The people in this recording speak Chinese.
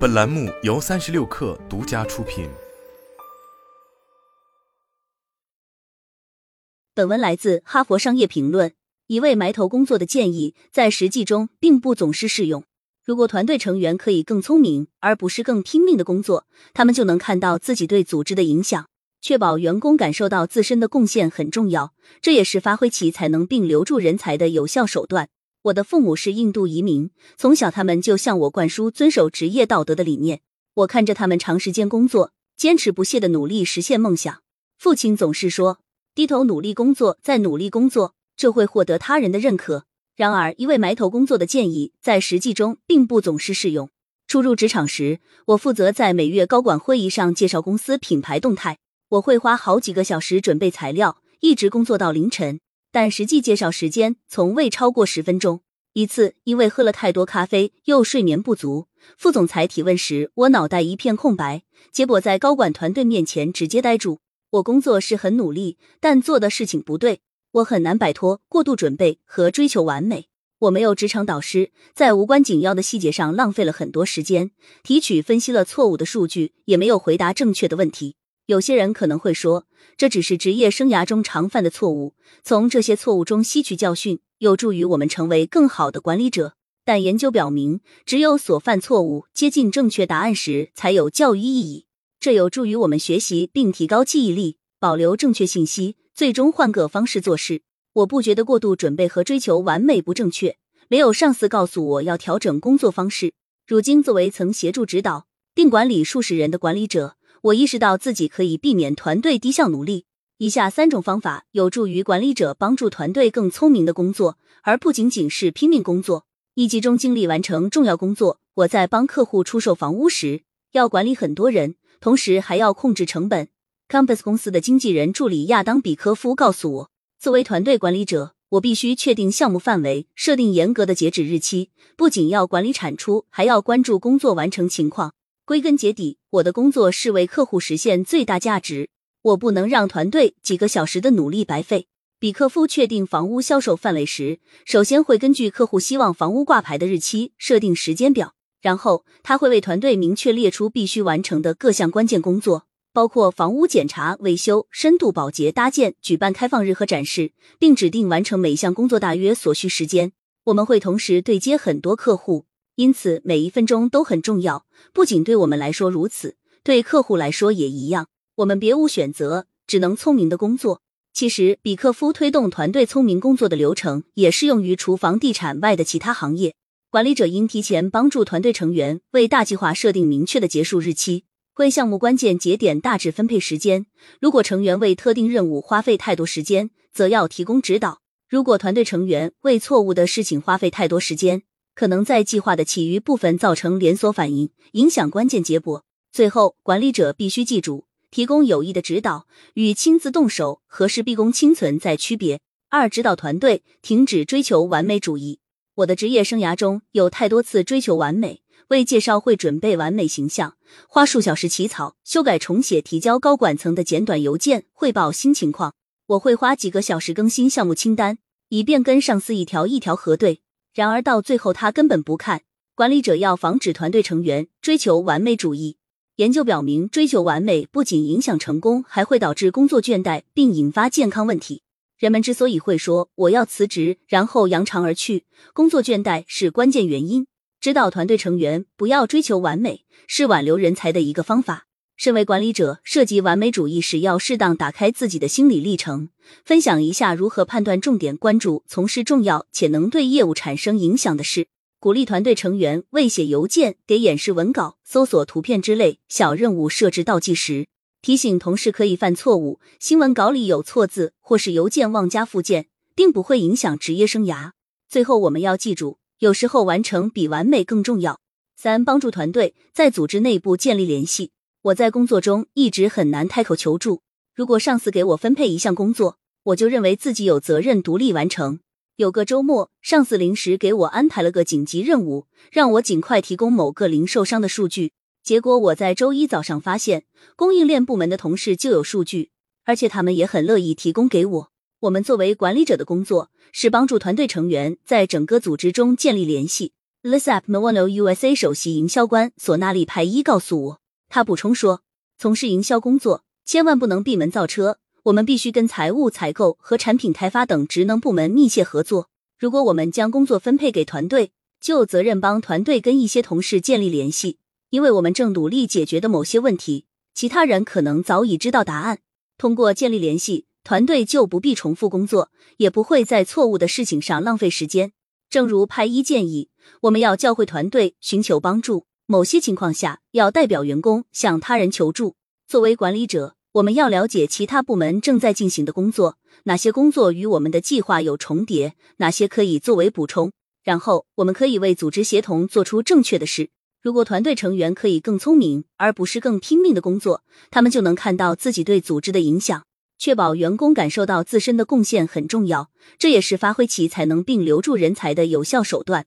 本栏目由三十六氪独家出品。本文来自《哈佛商业评论》。一位埋头工作的建议，在实际中并不总是适用。如果团队成员可以更聪明，而不是更拼命的工作，他们就能看到自己对组织的影响。确保员工感受到自身的贡献很重要，这也是发挥其才能并留住人才的有效手段。我的父母是印度移民，从小他们就向我灌输遵守职业道德的理念。我看着他们长时间工作，坚持不懈的努力实现梦想。父亲总是说：“低头努力工作，再努力工作。”这会获得他人的认可。然而，一位埋头工作的建议在实际中并不总是适用。初入职场时，我负责在每月高管会议上介绍公司品牌动态，我会花好几个小时准备材料，一直工作到凌晨，但实际介绍时间从未超过十分钟。一次，因为喝了太多咖啡又睡眠不足，副总裁提问时，我脑袋一片空白，结果在高管团队面前直接呆住。我工作是很努力，但做的事情不对。我很难摆脱过度准备和追求完美。我没有职场导师，在无关紧要的细节上浪费了很多时间，提取分析了错误的数据，也没有回答正确的问题。有些人可能会说，这只是职业生涯中常犯的错误，从这些错误中吸取教训，有助于我们成为更好的管理者。但研究表明，只有所犯错误接近正确答案时，才有教育意义。这有助于我们学习并提高记忆力，保留正确信息。最终换个方式做事，我不觉得过度准备和追求完美不正确。没有上司告诉我要调整工作方式。如今作为曾协助指导并管理数十人的管理者，我意识到自己可以避免团队低效努力。以下三种方法有助于管理者帮助团队更聪明的工作，而不仅仅是拼命工作。一集中精力完成重要工作。我在帮客户出售房屋时，要管理很多人，同时还要控制成本。Compass 公司的经纪人助理亚当比科夫告诉我，作为团队管理者，我必须确定项目范围，设定严格的截止日期。不仅要管理产出，还要关注工作完成情况。归根结底，我的工作是为客户实现最大价值。我不能让团队几个小时的努力白费。比克夫确定房屋销售范围时，首先会根据客户希望房屋挂牌的日期设定时间表，然后他会为团队明确列出必须完成的各项关键工作。包括房屋检查、维修、深度保洁、搭建、举办开放日和展示，并指定完成每项工作大约所需时间。我们会同时对接很多客户，因此每一分钟都很重要。不仅对我们来说如此，对客户来说也一样。我们别无选择，只能聪明的工作。其实，比克夫推动团队聪明工作的流程也适用于厨房地产外的其他行业。管理者应提前帮助团队成员为大计划设定明确的结束日期。为项目关键节点大致分配时间。如果成员为特定任务花费太多时间，则要提供指导。如果团队成员为错误的事情花费太多时间，可能在计划的其余部分造成连锁反应，影响关键结果。最后，管理者必须记住，提供有益的指导与亲自动手和事必躬亲存在区别。二、指导团队停止追求完美主义。我的职业生涯中有太多次追求完美。为介绍会准备完美形象，花数小时起草、修改、重写、提交高管层的简短邮件汇报新情况。我会花几个小时更新项目清单，以便跟上司一条一条核对。然而到最后他根本不看。管理者要防止团队成员追求完美主义。研究表明，追求完美不仅影响成功，还会导致工作倦怠，并引发健康问题。人们之所以会说我要辞职，然后扬长而去，工作倦怠是关键原因。指导团队成员不要追求完美，是挽留人才的一个方法。身为管理者，涉及完美主义时，要适当打开自己的心理历程，分享一下如何判断重点关注、从事重要且能对业务产生影响的事。鼓励团队成员为写邮件、给演示文稿、搜索图片之类小任务设置倒计时，提醒同事可以犯错误。新闻稿里有错字，或是邮件忘加附件，并不会影响职业生涯。最后，我们要记住。有时候完成比完美更重要。三、帮助团队在组织内部建立联系。我在工作中一直很难开口求助。如果上司给我分配一项工作，我就认为自己有责任独立完成。有个周末，上司临时给我安排了个紧急任务，让我尽快提供某个零售商的数据。结果我在周一早上发现，供应链部门的同事就有数据，而且他们也很乐意提供给我。我们作为管理者的工作是帮助团队成员在整个组织中建立联系。LISAP m o n o USA 首席营销官索纳利派伊告诉我，他补充说，从事营销工作千万不能闭门造车，我们必须跟财务、采购和产品开发等职能部门密切合作。如果我们将工作分配给团队，就责任帮团队跟一些同事建立联系，因为我们正努力解决的某些问题，其他人可能早已知道答案。通过建立联系，团队就不必重复工作，也不会在错误的事情上浪费时间。正如派伊建议，我们要教会团队寻求帮助。某些情况下，要代表员工向他人求助。作为管理者，我们要了解其他部门正在进行的工作，哪些工作与我们的计划有重叠，哪些可以作为补充。然后，我们可以为组织协同做出正确的事。如果团队成员可以更聪明，而不是更拼命的工作，他们就能看到自己对组织的影响。确保员工感受到自身的贡献很重要，这也是发挥其才能并留住人才的有效手段。